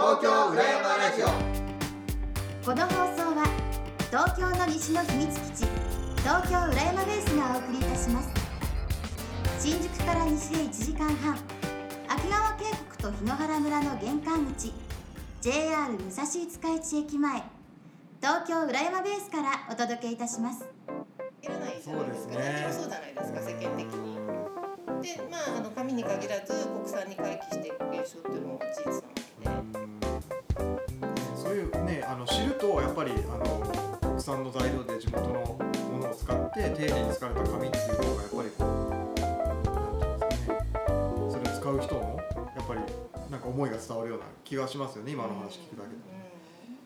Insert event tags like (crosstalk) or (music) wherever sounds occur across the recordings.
東京浦山ラジオ。この放送は東京の西の秘密基地東京浦山ベースがお送りいたします。新宿から西へ1時間半秋川渓谷と檜原村の玄関口 JR 武蔵五日市駅前東京浦山ベースからお届けいたします。いらないじゃないですか。そうですね。そうじゃないですか世間的に。でまああの紙に限らず国産に回帰していく現象っていうのも事実国産の材料で地元のものを使って丁寧に使われた紙っていう方がやっぱりこうなん。ていうん。ですかねそれを使う人のやっぱりなん。か思いが伝わるような気がしますよね今の話聞くだけで。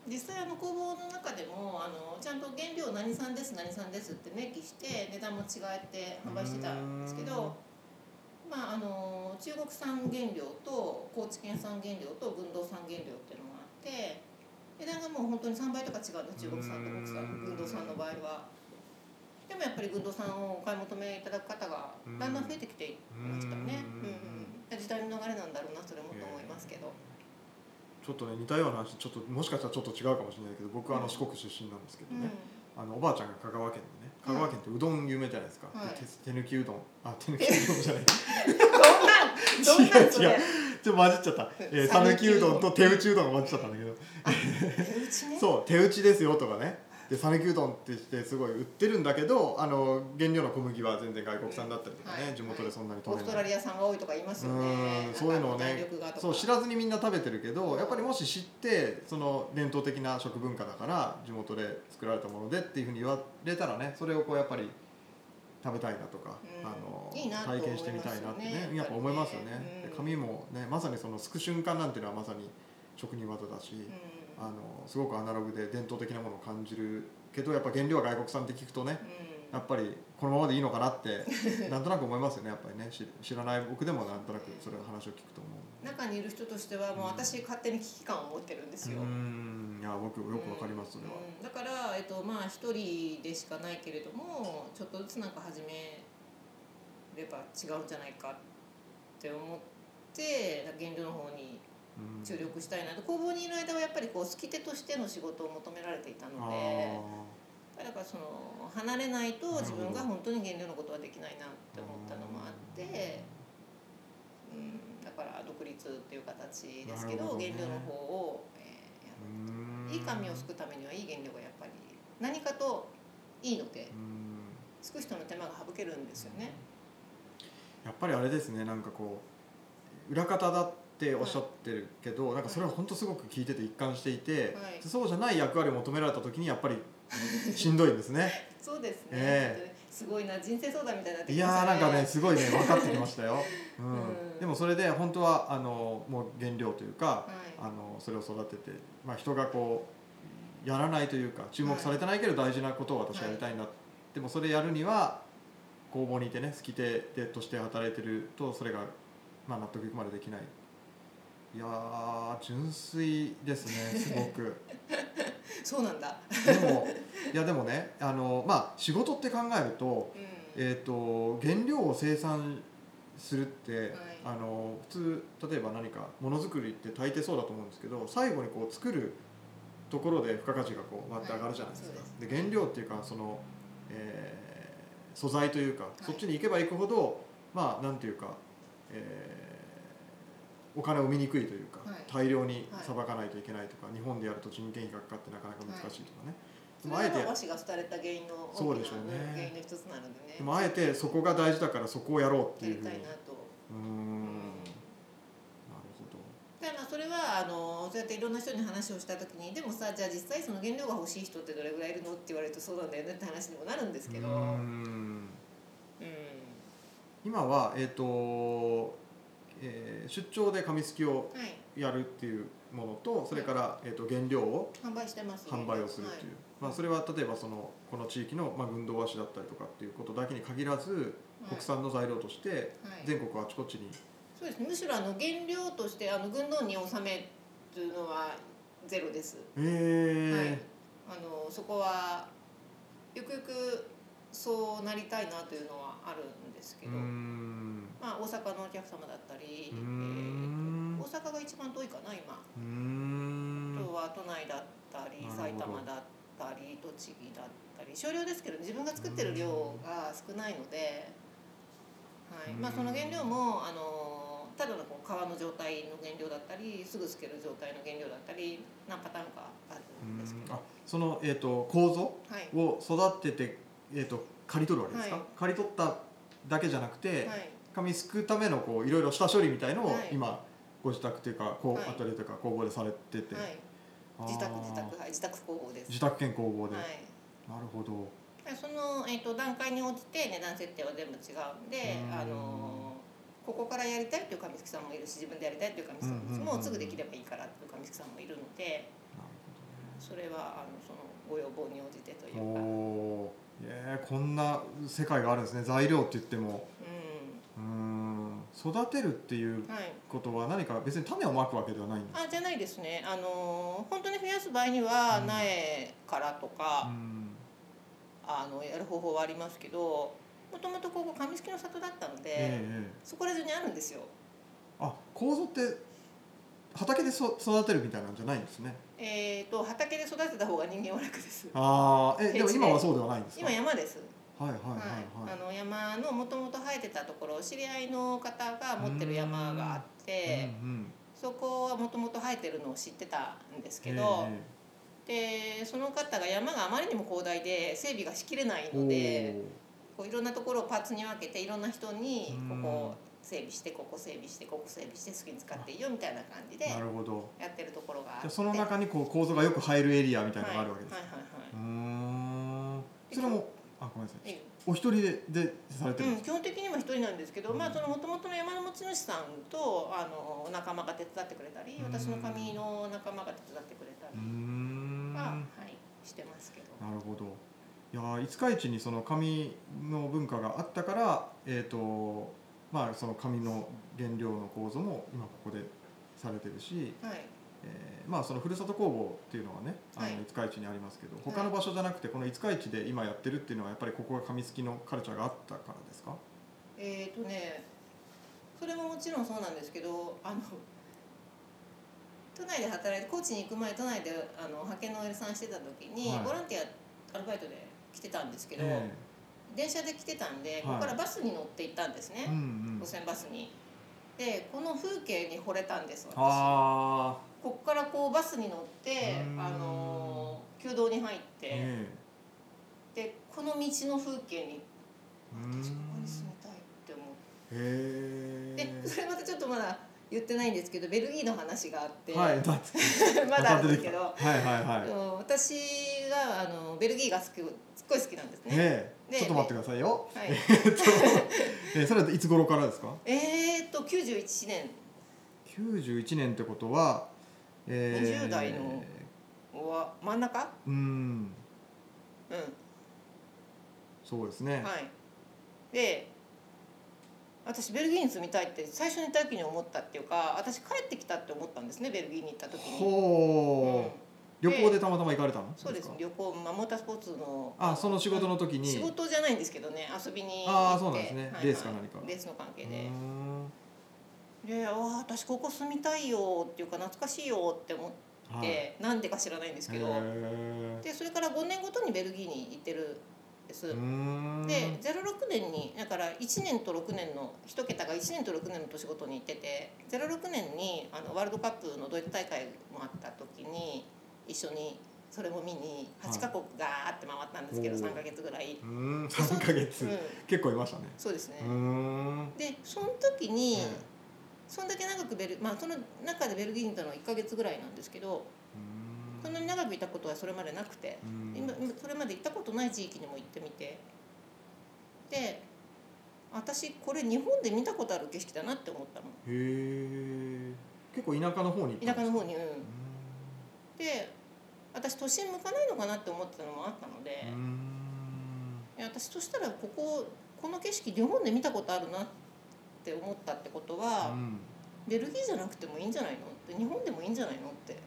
うん。実際あの工房の中でもあのちゃん。と原料何産です何産ですって明記して値段も違えて販売してたん。ですけどまああの中国産原料と高知県産原料と軍道産原料っていうのがあって値段がもう本当に3倍とか違うんです中国産と国産軍道産の場合は。でもやっぱり軍道産をお買い求めいただく方がだんだん増えてきていましたね。うん。うん、時代の流れなんだろうなそれもと思いますけど。ちょっとね似たような話ちょっともしかしたらちょっと違うかもしれないけど僕はあの四国出身なんですけどうん。ね、あのおばあちゃんが香川県のね香川県ってうどん有名じゃないですか、はい。手手抜きうどん。あ手抜きうどんじゃない。(laughs) どんなん？どんなんそれ？(laughs) 違う違うちょっと混じっちゃった。えー讃岐、うどん。と手打ちうどんが混じっちゃったんだけど。手打ちね。(laughs) そう手打ちですよとかね。で讃岐うどんってしてすごい売ってるんだけどあの原料の小麦は全然外国産だったりとかね、はい。地元でそんなにオーストラ取れないリア産が多いとか言いますよね。うんそういうのをねそう知らずにみんな食べてるけどやっぱりもし知ってその伝統的な食文化だから地元で作られたものでっていうふうに言われたらねそれをこうやっぱり食べたいなとか、うん。あのいい体験してみたいなってねね。やっぱ思いますよね、うん。もねまさにそのすく瞬間なんていうのはまさに職人技だし、うん。あのすごくアナログで伝統的なものを感じるけどやっぱ原料は外国産って聞くとねうん。やっぱりこのままでいいのかなって (laughs) なんとなく思いますよねやっぱりね。知知らない僕でもなんとなくそれの話を聞くと思う。中にいる人としてはもう私勝手に危機感を持ってるんですよ、うーん。いや僕よくわかりますそれは、うん。だから、えっとまあ、一人でしかないけれどもちょっとずつなんか始めれば違うんじゃないかって思って原料の方にうん。注力したいなと。工房にいる間はやっぱりこう好き手としての仕事を求められていたのあでだからその離れないと自分が本当に原料のことはできないなって思ったのもあって、うん、だから独立っていう形ですけどね。原料の方を、えーやーうーん。いい紙をすくためにはいい原料がやっぱり何かといいのでうん。すく人の手間が省けるんですよね。やっぱりあれですねなんかこう裏方だっておっしゃってるけど、なんかそれは本当すごく聞いてて一貫していて、はい。そうじゃない役割を求められた時にやっぱり (laughs) しんどいんですね。そうですね、えすごいな人生相談みたいになっていやーなんかねすごいね分かってきましたよ、(laughs) うん。うん。でもそれで本当はあのもう原料というか、はい。あのそれを育てて、まあ、人がこうやらないというか注目されてないけど大事なことを私はやりたいな、でもそれやるには工房にいてね好き手でとして働いてるとそれが、まあ、納得いくまでできない。いやー純粋ですね (laughs) すごく。そうなんだ、でもいやでもねあの、まあ、仕事って考えると,、うん。えー、と原料を生産するって、はい。あの普通例えば何かものづくりって大抵そうだと思うんですけど最後にこう作るところで付加価値がこうわって上がるじゃないですか、はい。で原料っていうかその、えー素材というか、い。そっちに行けば行くほどまあなんていうか、えーお金を生みにくいというか、はい。大量にはい。さばかないといけないとか、日本でやると人件費がかかってなかなか難しいとかね、でもあえてが和紙が廃れた原因の大きなそうでしょうね。原因の一つなのでね。でもあえてそこが大事だからそこをやろうっていうふうに。たいなと。うーんなるほどだからまあそれはあのそうやっていろんな人に話をした時にでもさじゃあ実際その原料が欲しい人ってどれぐらいいるのって言われるとそうなんだよねって話にもなるんですけど、うんん。今は、えーとえー出張で紙すきをはい、やるっていうものとそれから、えー、と原料を販売してます、販売をするっていう、まあ、それは例えばそのこの地域の、まあ、軍道和紙だったりとかっていうことだけに限らず、はい。国産の材料としてはい。全国あちこちに、そうです。ねむしろあの原料としてあの軍道に納めるのはゼロです、えはい、あのそこはゆくゆくそうなりたいなというのはあるんですけど、まあ、大阪のお客様だったり、えん。ーと大阪が一番遠いかな今。うーん。が都内だったり埼玉だったり栃木だったり少量ですけど自分が作ってる量が少ないので、はい。まあ、その原料もあのただのこう皮の状態の原料だったりすぐ透ける状態の原料だったり何パターンかあるんですけど、あその、えー、と構造はい。を育てて、えー、と刈り取るわけですか、はい。刈り取っただけじゃなくて、はい。紙すくうためのこういろいろ下処理みたいのをはい。今ご自宅というかこう、はい。アトリエというか工房でされてて、自宅自宅はい。自宅工房です。自宅兼工房で、はい。なるほどその、えー、と段階に応じて値段設定は全部違うんでうん。あのここからやりたいという上月さんもいるし自分でやりたいという上月さんももうすぐできればいいからという上月さんもいるのでそれはあのそのご要望に応じてというか、ねおー。えーこんな世界があるんですね。材料って言っても。うん。育てるっていうことは何か別に種をまくわけではないんですあじゃないですね。あの本当に増やす場合にはうん。苗からとうか、んあのやる方法はありますけどもともとここ上月の里だったので、ええええ。そこら中にあるんですよ。あ構造って畑でそ育てるみたいなんじゃないんですね。えー、と畑で育てた方が人間は楽です。ああえでも今はそうではないんですか？今山です。はいはいはいはい、はい。あの山のもともと生えてたところ知り合いの方が持ってる山があってうんうん。そこはもともと生えてるのを知ってたんですけえど、えでその方が山があまりにも広大で整備がしきれないおのでー。こういろんなところをパーツに分けていろんな人にうん。ここ整備してここ整備してここ整備して好きに使っていいよみたいな感じでやってるところがあって。じゃあその中にこう構造がよく入るエリアみたいなのがあるわけです、はいはいはうーん。それもあごめんなさい。いはい。お一人ででされてるんうん、基本的には一人なんですけど、うん。まあその山の持ち主さんとあの仲間が手伝ってくれたり、うん。私の髪の仲間が手伝ってくれたり。んは、なはいしてますけど。るほど。いやー五日市にその紙の文化があったからえっ、とまあその紙の原料の構造も今ここでされてるし、はい。えーまあそのふるさと工房っていうのはねあのはい。五日市にありますけど他の場所じゃなくてこの五日市で今やってるっていうのはやっぱりここが紙すきのカルチャーがあったからですか？えっ、とね、それももちろんそうなんですけど、あの都内で働いて高知に行く前都内であの派遣の L さんしてた時に、はい。ボランティアアルバイトで来てたんですけど、え電車で来てたんで、い。ここからバスに乗って行ったんですね。えうんうん。路線バスに。でこの風景に惚れたんです私。ああこっからこうバスに乗ってうん。あのー旧道に入って、えでこの道の風景にえうーん。私ここに住みたいって思って。へでそれまたちょっとまだ言ってないんですけどベルギーの話があって、えはい (laughs) まだあるんですけど、はいはいはい。うん私があのベルギーが好きすっごい好きなんですね。ええでちょっと待ってくださいよ。はい、えー (laughs) それはいつ頃からですか？えーっと91年。91年ってことは、えー20代のは真ん中？うん。うん。そうですね、はい、で私ベルギーに住みたいって最初に行った時に思ったっていうか私帰ってきたって思ったんですねベルギーに行った時に。ほう、うん。旅行でたまたま行かれたの？そうです。か？旅行、まあ、モータースポーツの。あその仕事の時に。仕事じゃないんですけどね遊びにあーそうなんですね。はいはい。レースか何か。レースの関係で。ん。で「ああ私ここ住みたいよ」っていうか懐かしいよって思っはい。て、なんでか知らないんですけど。へでそれから5年ごとにベルギーに行ってるんです。で06年にだから1年と6年の1桁が1年と6年の年ごとに行ってて06年にあのワールドカップのドイツ大会もあった時に一緒にそれも見に8カ国ガーって回ったんですけど、おー3ヶ月ぐらい、うーん3ヶ月、うん、結構いましたね。そうですね、でその時に、えそんだけ長くベルまあその中でベルギーにいたのは1ヶ月ぐらいなんですけどそんなに長くいたことはそれまでなくて、今今それまで行ったことない地域にも行ってみて。で私これ日本で見たことある景色だなって思ったのへえ結構田舎の方に田舎の方にうん。うで私都心向かないのかなって思ってたのもあったので、いや私としたらこここの景色日本で見たことあるなって思ったってことは、うん。ベルギーじゃなくてもいいんじゃないの？って日本でもいいんじゃないの？って。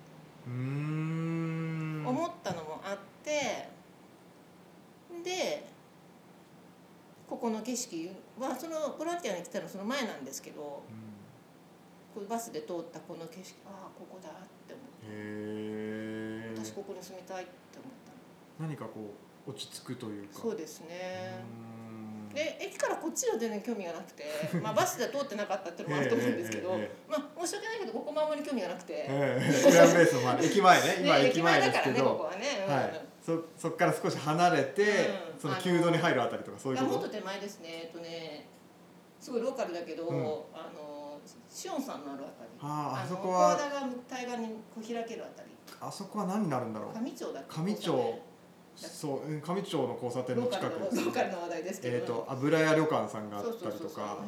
うーん思ったのもあってでここの景色はそのボランティアに来たのその前なんですけどこうバスで通ったこの景色ああここだって思ってへに住みたいって思った何かこう落ち着くというか。そうですね。うーんで駅からこっちは全然興味がなくて、(laughs) まあ、バスで通ってなかったっていうのもあると思うんですけど、まあ申し訳ないけどここもあんまり興味がなくて、駅前ね (laughs) 今ね駅前ですけだからねここど、はね、うん。はい、そそこから少し離れて、うん。その旧道に入るあたりとかそういうこと？もっと手前ですね。えっとねすごいローカルだけど、うん。あのシオンさんのあるあたり。あああそのこは小田が対岸にこう開けるあたり。あそこは何になるんだろう？上町だっけ？上町そううん上町の交差点の近く。ルのローカルの話題ですけど、えっ、と油屋旅館さんがあったりとか。は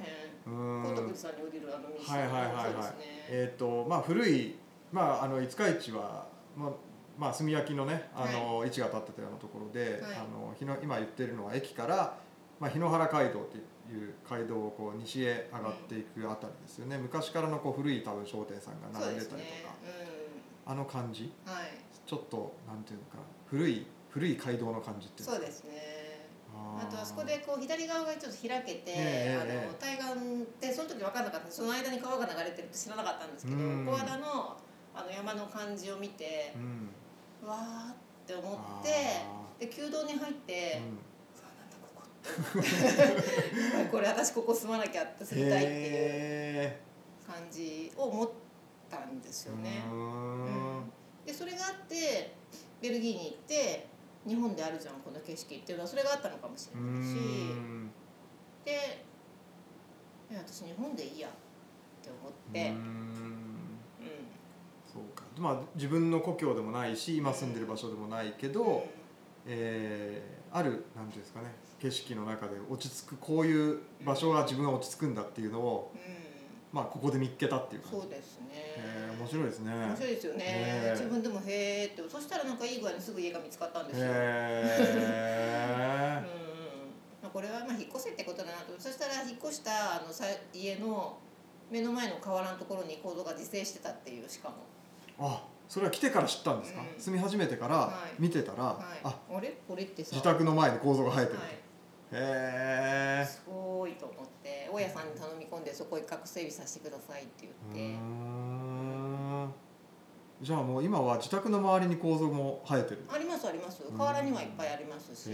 いはいはいはい。ね。えっ、とまあ古いまああの五日市はまあまあ炭焼きのねあの、位置が立ってたようなところで、はい。あの日の今言ってるのは駅からまあ日野原街道っていう街道をこう西へ上がっていくあたりですよね、昔からのこう古い多分商店さんが並んでたりとですね。か、あの感じ。うんはい。ちょっとなんていうのかな。古い古い街道の感じっていそうですね。あとあそこでこう左側がちょっと開けて、ええあええの対岸ってその時分かんなかったその間に川が流れてるって知らなかったんですけどうん。小和田のあの山の感じを見てうん。うわーって思あってで旧道に入って、ーうん。うわなんだこ (laughs) これ私ここ住まなきゃって住みたいっていうへ感じを思ったんですよーね。うん。でそれがあってベルギーに行って日本であるじゃんこの景色っていうのはそれがあったのかもしうれないし。ん。で私日本でいいやって思って、うんん。そうか。まあ自分の故郷でもないし今住んでる場所でもないけど、えーあるなんていうんですかね景色の中で落ち着くこういう場所が自分が落ち着くんだっていうのを、うんまあ、ここで見っけたっていうそうですね。面白いですね。面白いですよね、自分でもへーって。そしたらなんかいい具合にすぐ家が見つかったんですよ、うん。へまあ、これはまあ引っ越せってことだなと。そしたら引っ越したあのさ家の目の前の河原のところに構造が自生してたっていうしかも。ーあそれは来てから知ったんですか、うん。住み始めてからはい。見てたら、はい。ああれ？これってさ。自宅の前に構造が生えてる、はいへえすごいと思って大家さんに頼み込んでそこ一角整備させてくださいって言って、じゃあもう今は自宅の周りに構造も生えてる？ありますあります。河原にはいっぱいありますし、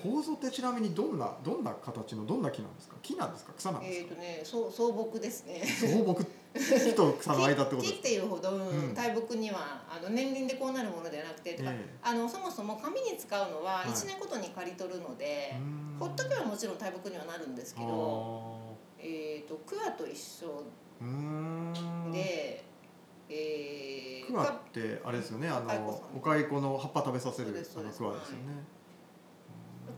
構造ってちなみにどんなどんな形のどんな木なんですか？木なんですか？草なんでえっ、すか、とねそう草木ですね。草木？木と草の間ってこと木です (laughs) っていうほど、大木にはあの年輪でこうなるものではなくて、ええ。あのそもそも紙に使うのははい。1年ごとに刈り取るので、ほっとけばもちろん大木にはなるんですけど、あえー、と桑と一緒で、えークワってあれですよねあのお蚕の葉っぱ食べさせるあのクワですよね、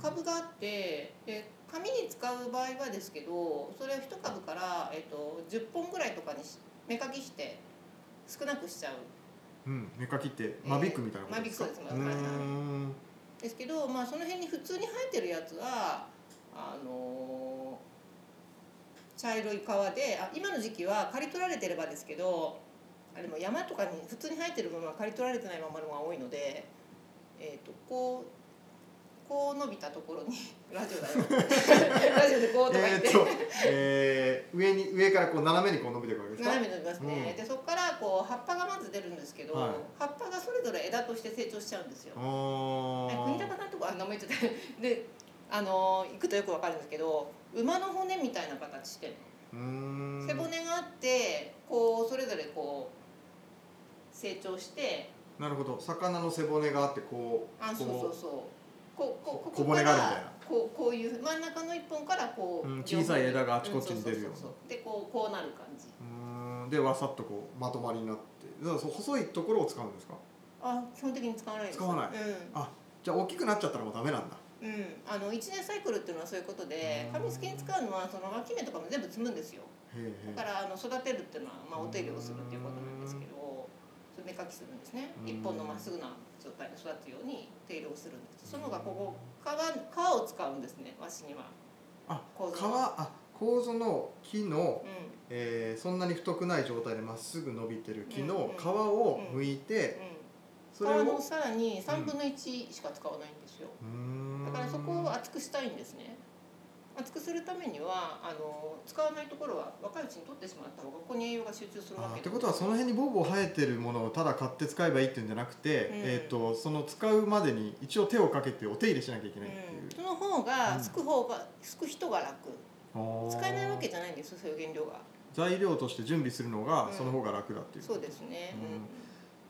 株があってで紙に使う場合はですけどそれを一株から、えっと10本ぐらいとかにし目かきして少なくしちゃう。うん、芽かきって間引くみたいなことですか、間引くですですけど、まあ、その辺に普通に生えてるやつはあの茶色い皮であ今の時期は刈り取られてればですけどあでも山とかに普通に生えてるものは刈り取られてないままのが多いので、えー、とこうこう伸びたところに (laughs) ラジオだよ。(laughs) ラジオでこうとか言って、えー上に上からこう斜めにこう伸びていくわけですか？斜めに伸びますね、うん。でそこからこう葉っぱがまず出るんですけど、はい。葉っぱがそれぞれ枝として成長しちゃうんですよ。国高さんとこあ名前言っちゃった。であの行くとよくわかるんですけど馬の骨みたいな形して背骨があってこうそれぞれこう成長してなるほど。魚の背骨があってこうあそうそうこそう。こうこうこ小こから骨があるみたいな。こうこういう真ん中の一本からこう、うん小さい枝があちこちに出るような。でこうこうなる感じ。うーん。でわさっとこうまとまりになって。だからそう細いところを使うんですか？あ基本的に使わないです。使わない。うん。じゃあ大きくなっちゃったらもうダメなんだ。うん、あの1年サイクルっていうのはそういうことでうん。紙付けに使うのはその脇芽とかも全部摘むんですよ。だからあの育てるっていうのは、まあ、お手入れをするっていうことなんですけど芽かきするんですね。うん。一本のまっすぐな状態で育つように手入れをするんです。その他ここ皮皮を使うんですね。わしには。あ皮構造のあ構の木の、うえーそんなに太くない状態でまっすぐ伸びてる木うんのうん皮を剥いて、ん。それをうん皮のさらに3分の1しか使わないんですよ。だからそこを厚くしたいんですね厚くするためにはあの使わないところは若いうちに取ってしまった方がここに栄養が集中するわけってことはその辺にボーボー生えてるものをただ買って使えばいいっていうんじゃなくて、うん。えー、とその使うまでに一応手をかけてお手入れしなきゃいけないっていう。うん、その方がすく方がすく人が楽。使えないわけじゃないんですそういう原料が。材料として準備するのがうん。その方が楽だっていう、そうですね、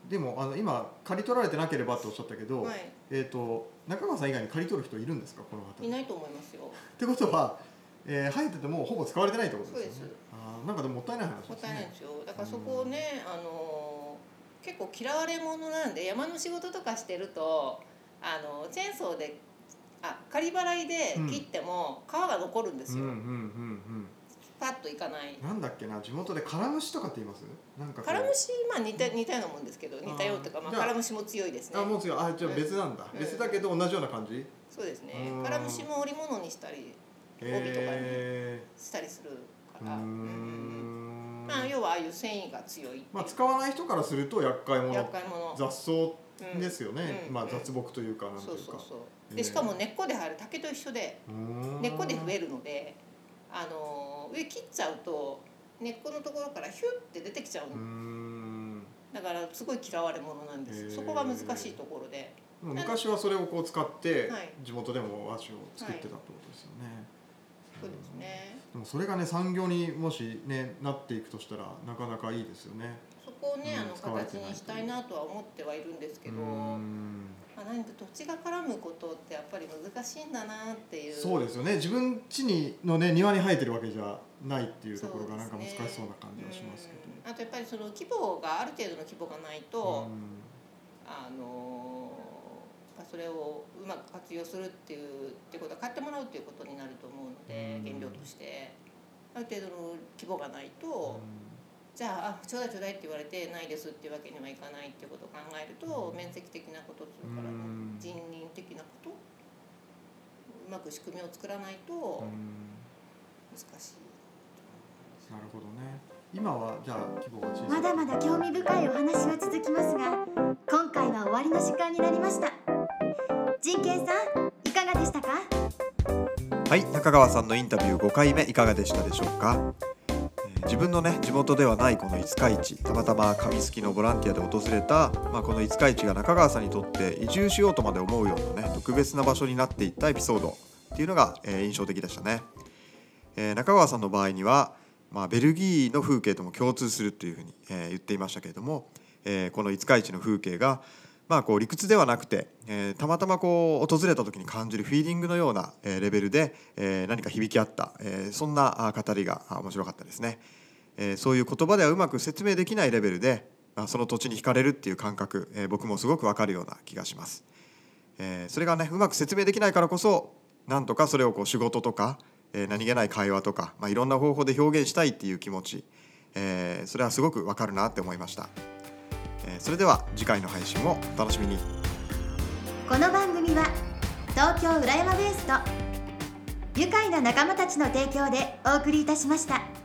でもあの今刈り取られてなければっておっしゃったけど、うんはい。えー、と中川さん以外に刈り取る人いるんですかこの辺りいないと思いますよ。ってことは、えー生えててもほぼ使われてないってことですよね。そうです。あーなんかでももったいない話ですね。もったいないんですよ。だからそこをね、あの結構嫌われ者なんで山の仕事とかしてるとあのチェーンソーであ仮払いで切っても皮が残るんですよ、うんうんうんパッといかない。うんなんだっけな地元でカラムシとかって言います？なんかこう。カラムシまあ似た似たようなもんですけど似たようとかまあじゃあカラムシも強いですね。あもう違うあじゃあうん。別なんだ、うん。別だけど同じような感じ？そうですね。うん。カラムシも織物にしたり帯とかにへしたりするーうー。から、うん。んまあ要はああいう繊維が強いっていう。まあ使わない人からすると厄介者。厄介者。雑草うんですよね、まあうん。うん。雑木というかなんていううか。そそうそう。えー。でしかも根っこで生える竹と一緒で根っこで増えるのであの上切っちゃうと根っこのところからヒュッて出てきちゃうだからすごい嫌われ者なんですそこが難しいところで。昔はそれをこう使ってはい。地元でも和紙を作ってたってことですよね、そうですね。でもそれがね産業にもしねなっていくとしたらなかなかいいですよね。そこをね、うんあの形にしたいなとは思ってはいるんですけど、まあ、何か土地が絡むことってやっぱり難しいんだなっていう。そうですよね。自分家にのね庭に生えてるわけじゃないっていうところがなんか難しそうな感じはしますけど。うん。あとやっぱりその規模がある程度の規模がないと、うん。あのまあそれをうまく活用するっていうってことは買ってもらうっていうことになると思うので、うん。原料として。ある程度の規模がないと、じゃああちょうだいちょうだいって言われてないですっていうわけにはいかないっていうことを考えると、うん。面積的なことそれからうん。人員的なことうまく仕組みを作らないとうん難しい。なるほどね。今はじゃあ規模が小さい。まだまだ興味深いお話は続きますが今回は終わりの時間になりました。人権さんいかがでしたか？はい中川さんのインタビュー5回目いかがでしたでしょうか、えー自分のね地元ではないこの五日市たまたま上月のボランティアで訪れた、まあ、この五日市が中川さんにとって移住しようとまで思うようなね特別な場所になっていったエピソードっていうのが、えー印象的でしたね、えー中川さんの場合には、まあ、ベルギーの風景とも共通するというふうに、えー言っていましたけれども、えーこの五日市の風景がまあ、こう理屈ではなくて、えーたまたまこう訪れた時に感じるフィーリングのような、えーレベルで、えー何か響き合った、えーそんな語りが面白かったですね、えーそういう言葉ではうまく説明できないレベルで、まあ、その土地に惹かれるっていう感覚、えー僕もすごくわかるような気がします、えーそれがねうまく説明できないからこそなんとかそれをこう仕事とか、えー何気ない会話とか、まあ、いろんな方法で表現したいっていう気持ち、えーそれはすごくわかるなって思いました、えそれでは次回の配信もお楽しみにこの番組は東京浦山ベースと愉快な仲間たちの提供でお送りいたしました。